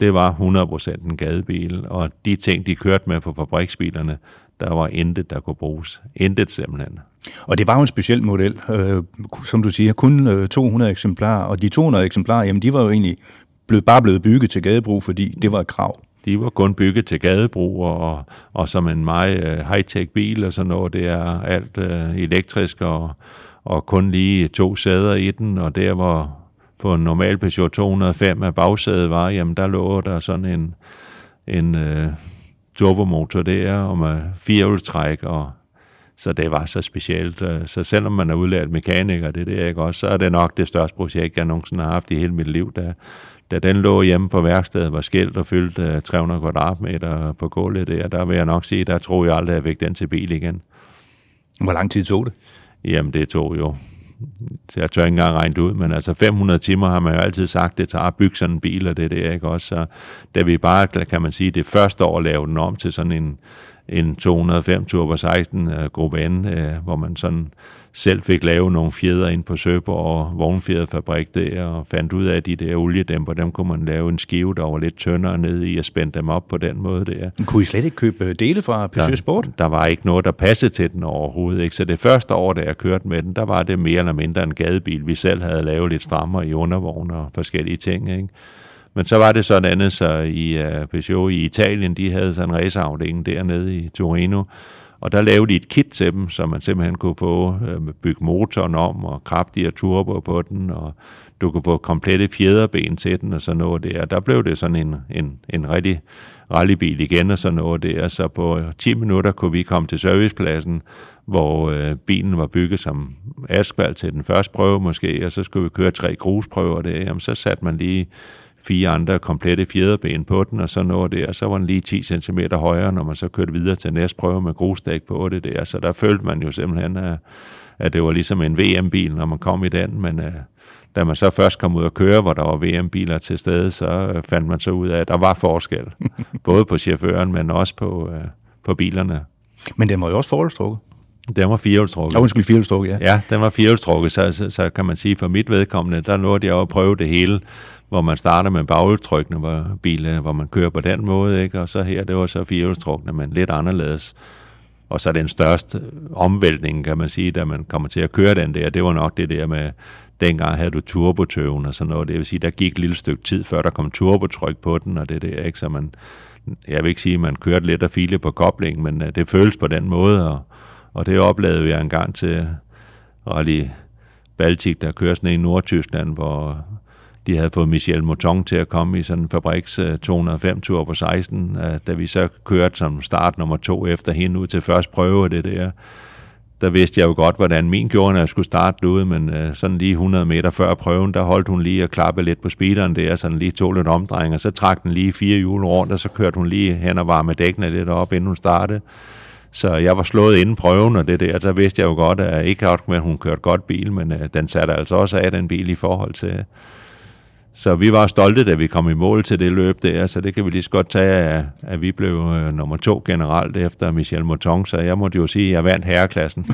det var 100% en gadebil, og de ting, de kørte med på fabriksbilerne, der var intet, der kunne bruges. Intet simpelthen. Og det var jo en speciel model, øh, som du siger, kun øh, 200 eksemplarer, og de 200 eksemplarer, jamen de var jo egentlig blevet, bare blevet bygget til gadebrug, fordi det var et krav. De var kun bygget til gadebrug, og, og som en meget øh, high-tech bil og sådan noget, det er alt øh, elektrisk, og, og kun lige to sæder i den, og der hvor på en normal Peugeot 205 af bagsædet var, jamen der lå der sådan en, en øh, turbomotor der, og med firehjulstræk, og så det var så specielt. Øh, så selvom man er udlært mekaniker, det der ikke også, så er det nok det største projekt, jeg nogensinde har haft i hele mit liv. Da, da den lå hjemme på værkstedet, var skilt og fyldt 300 kvadratmeter på gulvet der, der vil jeg nok sige, der tror jeg aldrig, at jeg fik den til bil igen. Hvor lang tid tog det? Jamen, det tog jo jeg tør ikke engang regne det ud, men altså 500 timer har man jo altid sagt, det tager at bygge sådan en bil, og det der, ikke også? Så da vi bare, kan man sige, det første år lavede den om til sådan en, en 205 Turbo 16 uh, gruppe N, uh, hvor man sådan selv fik lavet nogle fjeder ind på Søborg og vognfjederfabrik der, og fandt ud af, at de der oliedæmper, dem kunne man lave en skive, der var lidt tyndere ned i, og spænde dem op på den måde der. Men kunne I slet ikke købe dele fra Peugeot Sport? Der, der var ikke noget, der passede til den overhovedet. Ikke? Så det første år, da jeg kørte med den, der var det mere eller mindre en gadebil. Vi selv havde lavet lidt strammer i undervogn og forskellige ting. Ikke? Men så var det sådan andet, så i uh, Peugeot i Italien, de havde sådan en raceafdeling dernede i Torino, og der lavede de et kit til dem, så man simpelthen kunne få øh, bygge motoren om og kraftigere turbo på den, og du kunne få komplette fjederben til den og sådan noget der. Der blev det sådan en, en, en rigtig rallybil igen og sådan noget der. Så på øh, 10 minutter kunne vi komme til servicepladsen, hvor øh, bilen var bygget som asfalt til den første prøve måske, og så skulle vi køre tre grusprøver der. Jamen, så satte man lige fire andre komplette fjederben på den, og så noget der, så var den lige 10 cm højere, når man så kørte videre til næste prøve med grusdæk på det der, så der følte man jo simpelthen, at, at det var ligesom en VM-bil, når man kom i den, men uh, da man så først kom ud og køre, hvor der var VM-biler til stede, så fandt man så ud af, at der var forskel, [LAUGHS] både på chaufføren, men også på, uh, på bilerne. Men den var jo også forholdstrukket. Den var firehjulstrukket. Ja, undskyld, firehjulstrukket, ja. Ja, den var firehjulstrukket, så, så, så kan man sige, for mit vedkommende, der nåede jeg at prøve det hele hvor man starter med bagudtrykkende hvor, biler, hvor man kører på den måde, ikke? og så her, det var så firehjulstrukne, men lidt anderledes. Og så den største omvæltning, kan man sige, da man kommer til at køre den der, det var nok det der med, dengang havde du turbotøven og sådan noget, det vil sige, der gik et lille stykke tid, før der kom turbotryk på den, og det der, ikke? Så man, jeg vil ikke sige, at man kørte lidt og file på koblingen, men øh, det føles på den måde, og, og det oplevede jeg en gang til Rally Baltic, der kører sådan i Nordtyskland, hvor de havde fået Michel Mouton til at komme i sådan en fabriks øh, 205-tur på 16, øh, da vi så kørte som start nummer to efter hende ud til først prøve det der der vidste jeg jo godt, hvordan min gjorde, når jeg skulle starte derude, men øh, sådan lige 100 meter før prøven, der holdt hun lige og klappe lidt på speederen der, så den lige tog lidt omdrejning, og så trak den lige fire hjul rundt, og så kørte hun lige hen og varme dækkene lidt op, inden hun startede. Så jeg var slået inden prøven, og det der, der vidste jeg jo godt, at jeg ikke godt, at hun kørte godt bil, men den satte altså også af den bil i forhold til, så vi var stolte, da vi kom i mål til det løb der, så det kan vi lige så godt tage, at, at vi blev øh, nummer to generelt efter Michel Mouton, så jeg måtte jo sige, at jeg vandt herreklassen.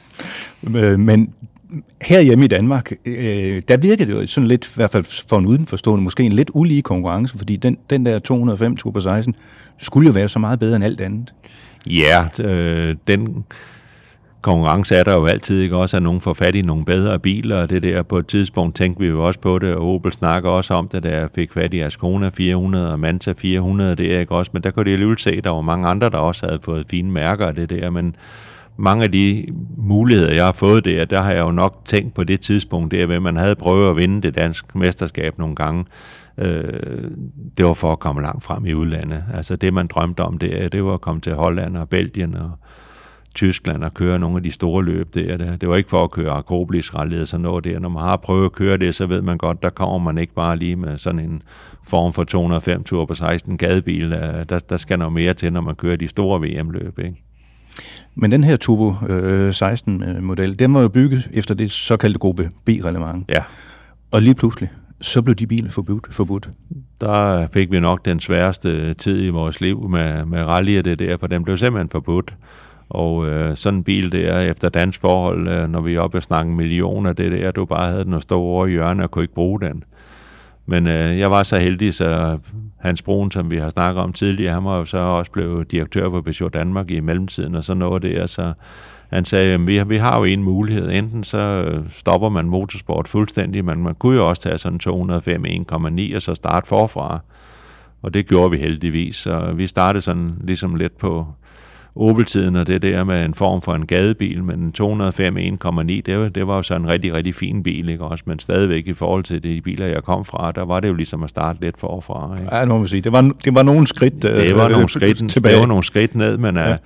[LAUGHS] Men her hjemme i Danmark, øh, der virkede det jo sådan lidt, i hvert fald for en udenforstående, måske en lidt ulige konkurrence, fordi den, den der 205 Super 16 skulle jo være så meget bedre end alt andet. Ja, øh, den konkurrence er der jo altid, ikke? Også at nogen får fat i nogle bedre biler, og det der på et tidspunkt tænkte vi jo også på det, og Opel snakker også om det, da jeg fik fat i Ascona 400 og Manta 400, det er ikke også, men der kunne de alligevel se, at der var mange andre, der også havde fået fine mærker af det der, men mange af de muligheder, jeg har fået der, der har jeg jo nok tænkt på det tidspunkt, det er, at man havde prøvet at vinde det danske mesterskab nogle gange, øh, det var for at komme langt frem i udlandet. Altså det, man drømte om, det, det var at komme til Holland og Belgien og Tyskland og køre nogle af de store løb der. Det, det var ikke for at køre Akropolis rallyet sådan noget der. Når man har prøvet at køre det, så ved man godt, der kommer man ikke bare lige med sådan en form for 205 tur på 16 gadebil. Der, der skal noget mere til, når man kører de store VM-løb. Ikke? Men den her Turbo øh, 16-model, den var jo bygget efter det såkaldte gruppe B-reglement. Ja. Og lige pludselig, så blev de biler forbudt. forbudt. Der fik vi nok den sværeste tid i vores liv med, med rallyer det der, for den blev simpelthen forbudt. Og øh, sådan en bil der, efter dansk forhold, øh, når vi er oppe og snakker millioner, det der, du bare havde den at stå over i hjørnet og kunne ikke bruge den. Men øh, jeg var så heldig, så Hans Brun, som vi har snakket om tidligere, han var jo så også blevet direktør på Peugeot Danmark i mellemtiden, og så noget der, så han sagde, at vi, vi har jo en mulighed. Enten så øh, stopper man motorsport fuldstændig, men man kunne jo også tage sådan 205 1,9 og så starte forfra. Og det gjorde vi heldigvis, så vi startede sådan ligesom lidt på, Opel-tiden, og det der med en form for en gadebil, men en 205 1,9, det var, det var jo så en rigtig, rigtig fin bil, ikke også? Men stadigvæk i forhold til de biler, jeg kom fra, der var det jo ligesom at starte lidt forfra. Ikke? Ja, nu må sige. Det var, det var nogle skridt Det var øh, nogle skridt, tilbage. Det var nogle skridt ned, men ja.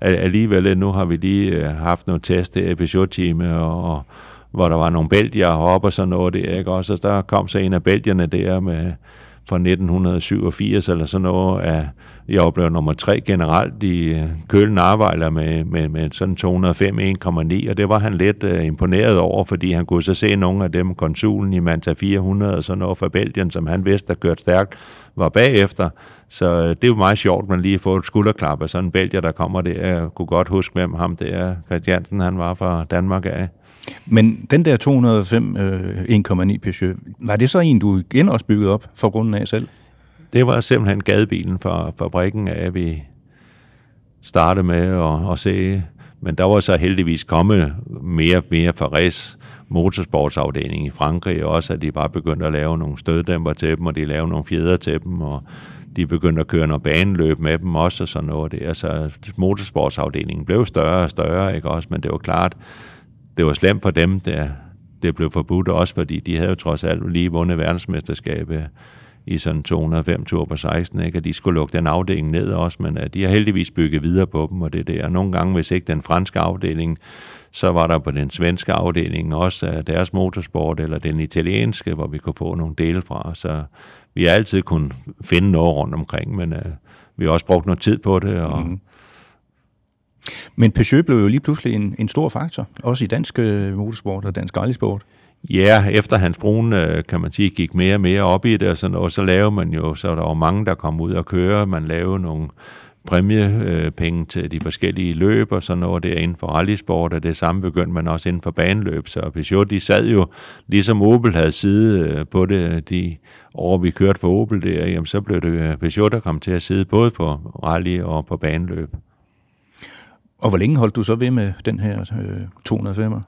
alligevel, nu har vi lige øh, haft noget test i Peugeot-team, og, og hvor der var nogle belgier heroppe og sådan noget der, ikke også? Og der kom så en af belgierne der med fra 1987 eller sådan noget at jeg blev nummer tre generelt i øh, Kølen arbejder med, med, med sådan 205 1,9, og det var han lidt uh, imponeret over, fordi han kunne så se nogle af dem, konsulen i Manta 400 og sådan noget fra Belgien, som han vidste, der kørte stærkt, var bagefter. Så uh, det var meget sjovt, man lige får et skulderklap af sådan en belgier, der kommer der. Jeg kunne godt huske, hvem ham der, Christiansen, han var fra Danmark af. Men den der 205 øh, 1,9 Peugeot, var det så en, du igen også byggede op for grunden af selv? Det var simpelthen gadebilen fra fabrikken af, vi startede med at, at se. Men der var så heldigvis kommet mere og mere fra race motorsportsafdeling i Frankrig også, at de bare begyndte at lave nogle støddæmper til dem, og de lavede nogle fjeder til dem, og de begyndte at køre noget baneløb med dem også, og sådan noget der. Så motorsportsafdelingen blev større og større, ikke også? Men det var klart, det var slemt for dem, der det blev forbudt også, fordi de havde jo trods alt lige vundet verdensmesterskabet i sådan 205 tur på 16, ikke? at de skulle lukke den afdeling ned også, men at de har heldigvis bygget videre på dem, og det der. Nogle gange, hvis ikke den franske afdeling, så var der på den svenske afdeling også øh, deres motorsport, eller den italienske, hvor vi kunne få nogle dele fra, så vi har altid kunnet finde noget rundt omkring, men uh, vi har også brugt noget tid på det, og mm. Men Peugeot blev jo lige pludselig en, en stor faktor, også i dansk øh, motorsport og dansk rallysport. Ja, efter Hans Brun, øh, kan man sige, gik mere og mere op i det, og, sådan, og så lavede man jo, så der var mange, der kom ud og køre, man lavede nogle præmiepenge øh, til de forskellige løb og sådan noget der inden for rallysport, og det samme begyndte man også inden for baneløb, så Peugeot, de sad jo, ligesom Opel havde siddet øh, på det de år, vi kørte for Opel der, jamen så blev det Peugeot, der kom til at sidde både på rally og på baneløb. Og hvor længe holdt du så ved med den her øh, 205'er?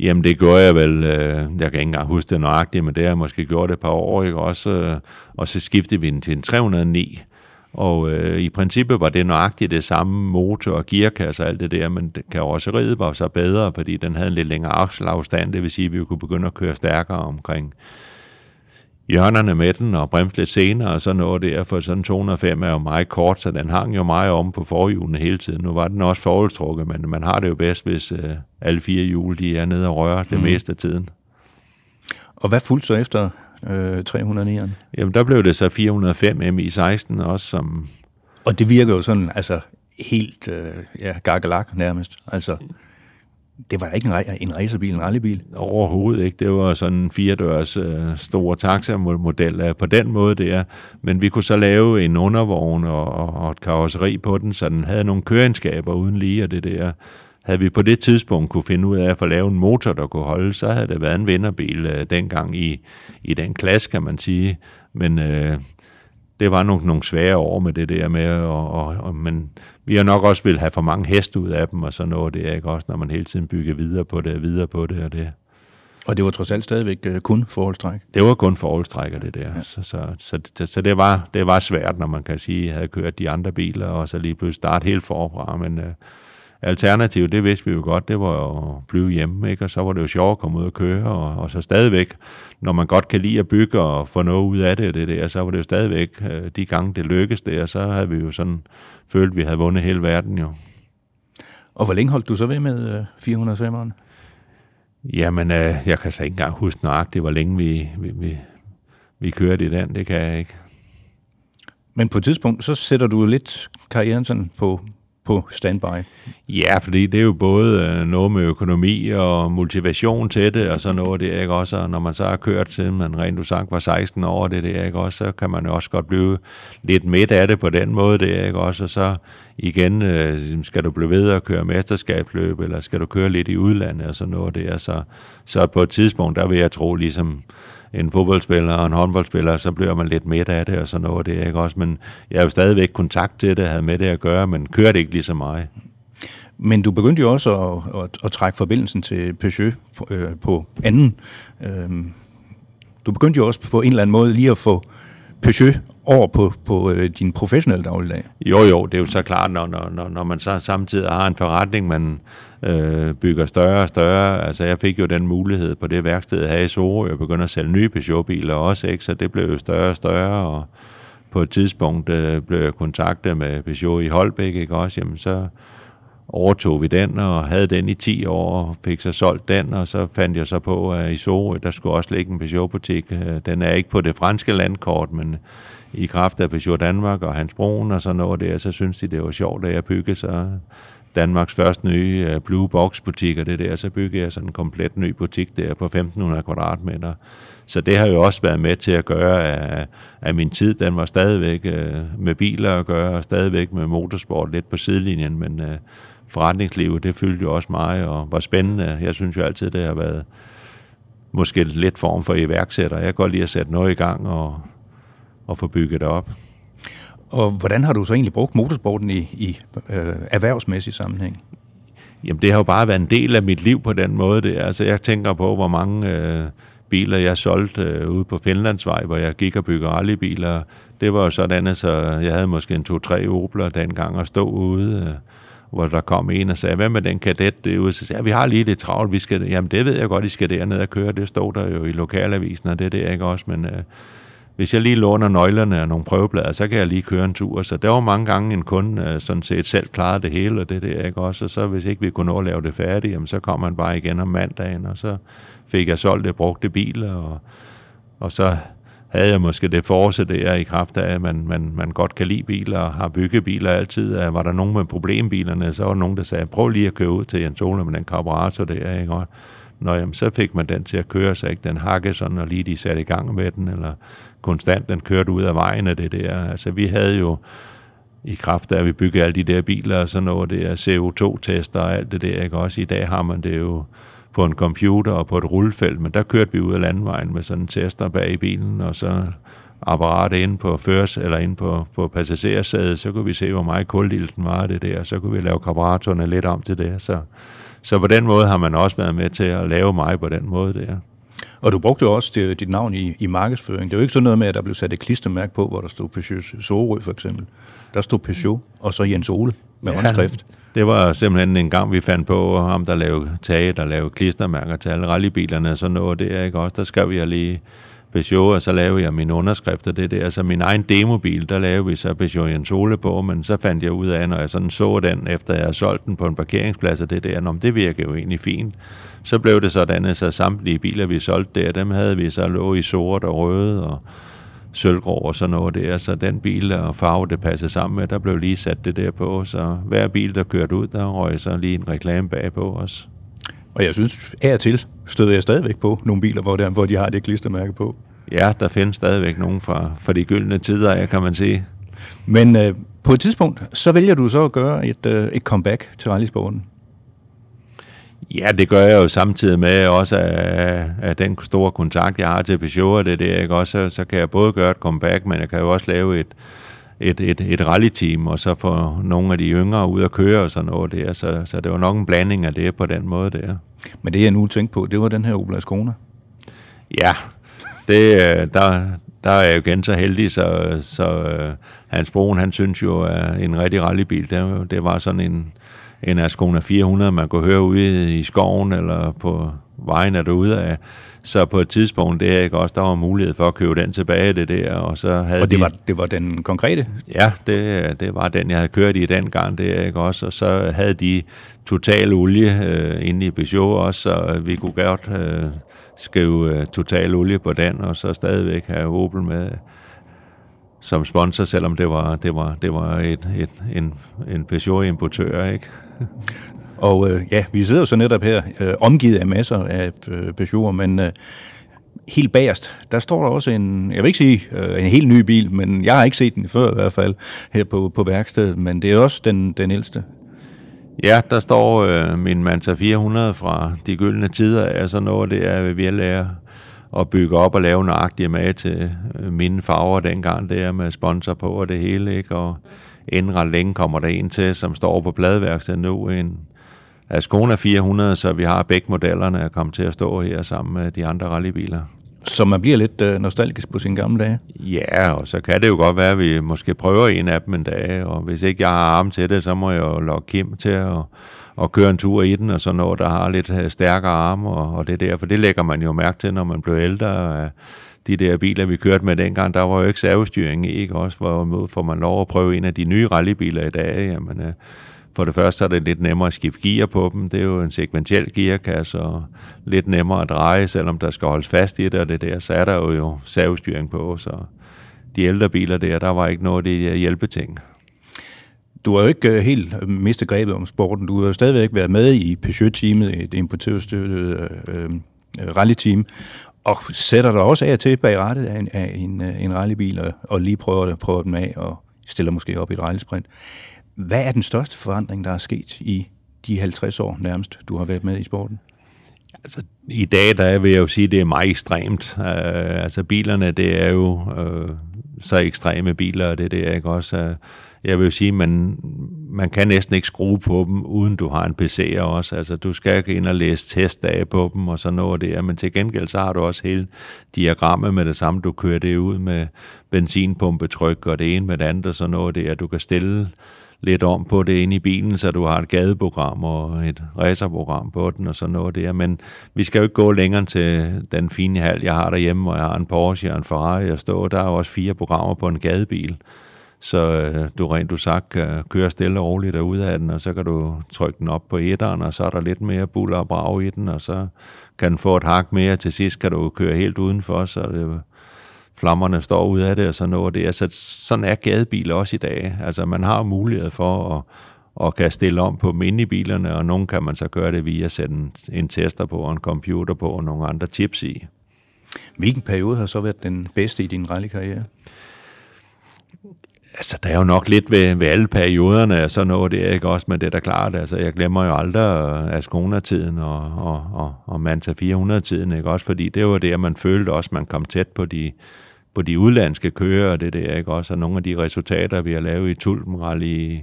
Jamen det gjorde jeg vel, øh, jeg kan ikke engang huske det nøjagtigt, men det har jeg måske gjort det et par år, ikke? Også, øh, og så skiftede vi den til en 309, og øh, i princippet var det nøjagtigt det samme motor og gearkasse og alt det der, men karosseriet var så bedre, fordi den havde en lidt længere akselafstand, det vil sige, at vi kunne begynde at køre stærkere omkring hjørnerne med den og bremse lidt senere og så noget der, for sådan 205 er jo meget kort, så den hang jo meget om på forhjulene hele tiden. Nu var den også forholdstrukket, men man har det jo bedst, hvis øh, alle fire hjul de er nede og rører det mm. meste af tiden. Og hvad fulgte så efter øh, 309'eren? Jamen der blev det så 405 MI16 også, som... Og det virker jo sådan, altså helt øh, ja, gakkelak nærmest. Altså, det var ikke en, en racerbil, en rallybil. Overhovedet ikke. Det var sådan en firedørs øh, store taxamodel øh, på den måde der. Men vi kunne så lave en undervogn og, og et karosseri på den, så den havde nogle køreegenskaber uden lige og det der. Havde vi på det tidspunkt kunne finde ud af at få lavet en motor, der kunne holde, så havde det været en vinderbil øh, dengang i, i den klasse, kan man sige. Men øh, det var nogle, nogle svære år med det der med, og, og, og, men vi har nok også vil have for mange heste ud af dem, og så noget det, ikke også, når man hele tiden bygger videre på det, videre på det, og det. Og det var trods alt stadigvæk uh, kun forholdstræk? Det var kun forholdstræk det der. Ja. Så, så, så, så, så det, var, det var svært, når man kan sige, at jeg havde kørt de andre biler, og så lige pludselig starte helt forfra, men uh, alternativ, det vidste vi jo godt, det var jo at blive hjemme, ikke? og så var det jo sjovt at komme ud og køre, og, og så stadigvæk, når man godt kan lide at bygge og få noget ud af det, det der, så var det jo stadigvæk, øh, de gange det lykkedes der, så havde vi jo sådan følt, at vi havde vundet hele verden jo. Og hvor længe holdt du så ved med 405'eren? Øh, Jamen, øh, jeg kan så ikke engang huske nøjagtigt, hvor længe vi, vi, vi, vi kørte i den, det kan jeg ikke. Men på et tidspunkt, så sætter du lidt karrieren sådan på, på standby? Ja, fordi det er jo både øh, noget med økonomi og motivation til det, og så noget det, ikke også? Og når man så har kørt til man rent du sagt var 16 år, det der, ikke også? Så kan man jo også godt blive lidt midt af det på den måde, det ikke også? Og så igen, øh, ligesom, skal du blive ved at køre mesterskabsløb, eller skal du køre lidt i udlandet og sådan noget der, så, så på et tidspunkt, der vil jeg tro ligesom, en fodboldspiller og en håndboldspiller, så bliver man lidt midt af det og sådan noget. Det er ikke også, men jeg har jo stadigvæk kontakt til det, havde med det at gøre, men kører det ikke lige så meget. Men du begyndte jo også at, at, at trække forbindelsen til Peugeot på, øh, på anden. Øh, du begyndte jo også på en eller anden måde lige at få Peugeot over på, på øh, din professionelle dagligdag? Jo, jo, det er jo så klart, når, når, når man så samtidig har en forretning, man øh, bygger større og større. Altså, jeg fik jo den mulighed på det værksted her i Sorø, jeg begynder at sælge nye Peugeot-biler også, ikke? så det blev jo større og større, og på et tidspunkt øh, blev jeg kontaktet med Peugeot i Holbæk, ikke også? Jamen, så overtog vi den og havde den i 10 år og fik så solgt den, og så fandt jeg så på, at i Sorø, der skulle også ligge en Peugeot-butik. Den er ikke på det franske landkort, men i kraft af Peugeot Danmark og Hans Broen og sådan noget der, så synes de, det var sjovt, at jeg byggede så Danmarks første nye øh, Blue Box butik, og det der, så byggede jeg sådan en komplet ny butik der på 1500 kvadratmeter. Så det har jo også været med til at gøre, at, at min tid, den var stadigvæk øh, med biler at gøre, og stadigvæk med motorsport lidt på sidelinjen, men øh, forretningslivet, det fyldte jo også meget, og var spændende. Jeg synes jo altid, det har været måske lidt form for iværksætter. Jeg kan godt lide at sætte noget i gang og, og få bygget det op. Og hvordan har du så egentlig brugt motorsporten i, i øh, erhvervsmæssig sammenhæng? Jamen, det har jo bare været en del af mit liv på den måde. Det. Altså, jeg tænker på, hvor mange øh, biler jeg solgte øh, ude på Finlandsvej, hvor jeg gik og byggede rallybiler. Det var jo sådan, at så jeg havde måske en to-tre Opler dengang og stå ude, øh, hvor der kom en og sagde, hvad med den kadet derude? Så sagde jeg, vi har lige lidt travlt, vi skal, jamen det ved jeg godt, I skal derned og køre, det stod der jo i lokalavisen, og det der ikke også, men øh, hvis jeg lige låner nøglerne og nogle prøveblader, så kan jeg lige køre en tur. Så der var mange gange en kunde øh, sådan set selv klarede det hele, og det der, ikke også? Og så hvis ikke vi kunne nå at lave det færdigt, jamen, så kom man bare igen om mandagen, og så fik jeg solgt det brugte biler, og, og så havde jeg måske det forse der i kraft af, at man, man, man godt kan lide biler og har byggebiler altid. At var der nogen med problembilerne, så var der nogen, der sagde, prøv lige at køre ud til Jens Ole med den karburator der, ikke? Og, Nå, jamen, så fik man den til at køre, så ikke den hakke sådan, og lige de satte i gang med den, eller konstant den kørte ud af vejen af det der. Altså, vi havde jo i kraft af, at vi byggede alle de der biler og sådan noget, det er CO2-tester og alt det der, ikke? Også i dag har man det jo på en computer og på et rullefelt, men der kørte vi ud af landvejen med sådan en tester bag i bilen, og så apparat inde på førs, eller inde på, på passagersædet, så kunne vi se, hvor meget kuldilten var det der, og så kunne vi lave karburatorerne lidt om til det, så så på den måde har man også været med til at lave mig på den måde der. Og du brugte jo også det, dit navn i, i markedsføring. Det er jo ikke sådan noget med, at der blev sat et klistermærke på, hvor der stod Peugeot Sorø for eksempel. Der stod Peugeot, og så Jens Ole med ja, håndskrift. Det var simpelthen en gang, vi fandt på ham, der lavede tage, der lavede klistermærker til alle rallybilerne og sådan noget. Det er ikke også, der skrev jeg lige Peugeot, og så lavede jeg min underskrift og det der. Så min egen demobil, der lavede vi så Peugeot Jensole på, men så fandt jeg ud af, når jeg sådan så den, efter jeg havde solgt den på en parkeringsplads og det der, Nå, det virker jo egentlig fint. Så blev det sådan, at så samtlige biler, vi solgte der, dem havde vi så lå i sort og røde og sølvgrå og sådan noget der, så den bil og farve, det passede sammen med, der blev lige sat det der på, så hver bil, der kørte ud, der røg så lige en reklame bag på os. Og jeg synes, af og til støder jeg stadigvæk på nogle biler, hvor, der, hvor de har det klistermærke på. Ja, der findes stadigvæk nogen fra, fra de gyldne tider, jeg kan man sige. Men øh, på et tidspunkt, så vælger du så at gøre et, øh, et comeback til rallysporten. Ja, det gør jeg jo samtidig med også af, af den store kontakt, jeg har til Peugeot, det der, ikke? Også, så, så kan jeg både gøre et comeback, men jeg kan jo også lave et, et, et, et rallyteam, og så få nogle af de yngre ud at køre og sådan noget der. Så, så det var nok en blanding af det på den måde der. Men det, jeg nu tænkte på, det var den her Opel Ascona. Ja, det, øh, der, der er jeg jo igen så heldig, så, så uh, Hans Broen, han synes jo, at en rigtig rallybil, det, det var sådan en, en Ascona 400, man kunne høre ude i skoven eller på vejen er derude af. Så på et tidspunkt, det er ikke også, der var mulighed for at købe den tilbage, det der, og så havde Og det de, var, det var den konkrete? Ja, det, det var den, jeg havde kørt i den gang, det er ikke også, og så havde de total olie øh, inde i Peugeot også, så vi kunne godt øh, skrive øh, total olie på den, og så stadigvæk have Opel med som sponsor, selvom det var, det var, det var et, et, en, en Peugeot-importør, ikke? [LAUGHS] Og øh, ja, vi sidder jo så netop her, øh, omgivet af masser af øh, Peugeot'er, men øh, helt bagerst, der står der også en, jeg vil ikke sige øh, en helt ny bil, men jeg har ikke set den før i hvert fald her på, på værkstedet, men det er også den, den ældste. Ja, der står øh, min Manta 400 fra de gyldne tider, altså noget det er, vi at bygge op og lave nøjagtige med til øh, mine farver dengang, det er med sponsor på og det hele, ikke? Og inden ret længe kommer der en til, som står på pladeværkstedet nu, en Ascona 400, så vi har begge modellerne at komme til at stå her sammen med de andre rallybiler. Så man bliver lidt øh, nostalgisk på sine gamle dage. Ja, og så kan det jo godt være, at vi måske prøver en af dem en dag, og hvis ikke jeg har arm til det, så må jeg jo lokke Kim til at, at køre en tur i den, og så når der har lidt øh, stærkere arme, og, og det der, for det lægger man jo mærke til, når man bliver ældre. Øh, de der biler, vi kørte med dengang, der var jo ikke servostyring ikke også? Hvor får man lov at prøve en af de nye rallybiler i dag, jamen, øh, for det første er det lidt nemmere at skifte gear på dem. Det er jo en sekventiel gearkasse, og lidt nemmere at dreje, selvom der skal holdes fast i det og det der. Så er der jo, jo servostyring på, så de ældre biler der, der var ikke noget af det hjælpeting. Du har jo ikke øh, helt øh, mistet grebet om sporten. Du har jo stadigvæk været med i Peugeot-teamet, et importørstøttet øh, øh rallyteam, og sætter dig også af til bag rettet af en, af en, en rallybil, og, og lige prøver, prøver dem af, og stiller måske op i et rallysprint. Hvad er den største forandring, der er sket i de 50 år nærmest, du har været med i sporten? Altså, i dag, der vil jeg jo sige, at det er meget ekstremt. Uh, altså, bilerne, det er jo uh, så ekstreme biler, og det, det er ikke også... Uh, jeg vil sige, man, man kan næsten ikke skrue på dem, uden du har en PC også. Altså, du skal ikke ind og læse testdage på dem og sådan noget der, men til gengæld så har du også hele diagrammet med det samme. Du kører det ud med benzinpumpetryk og det ene med det andet og sådan noget der. Du kan stille lidt om på det inde i bilen, så du har et gadeprogram og et racerprogram på den og sådan noget der. Men vi skal jo ikke gå længere til den fine hal, jeg har derhjemme, hvor jeg har en Porsche og en Ferrari og stå. Der er også fire programmer på en gadebil. Så øh, du rent du sagt kan køre stille og roligt derude af den, og så kan du trykke den op på etteren, og så er der lidt mere buller og brag i den, og så kan den få et hak mere. Til sidst kan du køre helt udenfor, så det flammerne står ud af det og sådan noget. Det. Altså, sådan er gadebiler også i dag. Altså, man har mulighed for at, at kan stille om på dem inde i bilerne, og nogle kan man så gøre det via at sætte en, en tester på, og en computer på, og nogle andre chips i. Hvilken periode har så været den bedste i din rallykarriere? Altså, der er jo nok lidt ved, ved alle perioderne og sådan noget, det er ikke også, men det er da klart, altså, jeg glemmer jo aldrig øh, Ascona-tiden og, og, og, og Manta 400-tiden, ikke også, fordi det var det, man følte også, man kom tæt på de, på de udlandske kører, og det der, ikke også, og nogle af de resultater, vi har lavet i Tulpenrally i,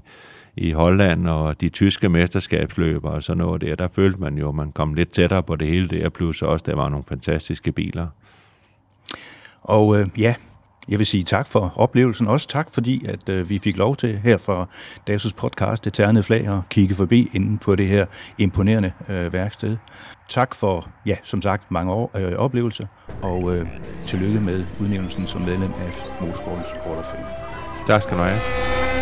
i Holland og de tyske mesterskabsløber og sådan noget der, der følte man jo, at man kom lidt tættere på det hele der, plus også, der var nogle fantastiske biler. Og øh, ja, jeg vil sige tak for oplevelsen. Også tak, fordi at øh, vi fik lov til her fra Dasus podcast, Det Ternede Flag, at kigge forbi inden på det her imponerende øh, værksted. Tak for, ja, som sagt, mange år, øh, oplevelser, og øh, tillykke med udnævnelsen som medlem af Motorsportens Hall of Fame. Tak skal du have.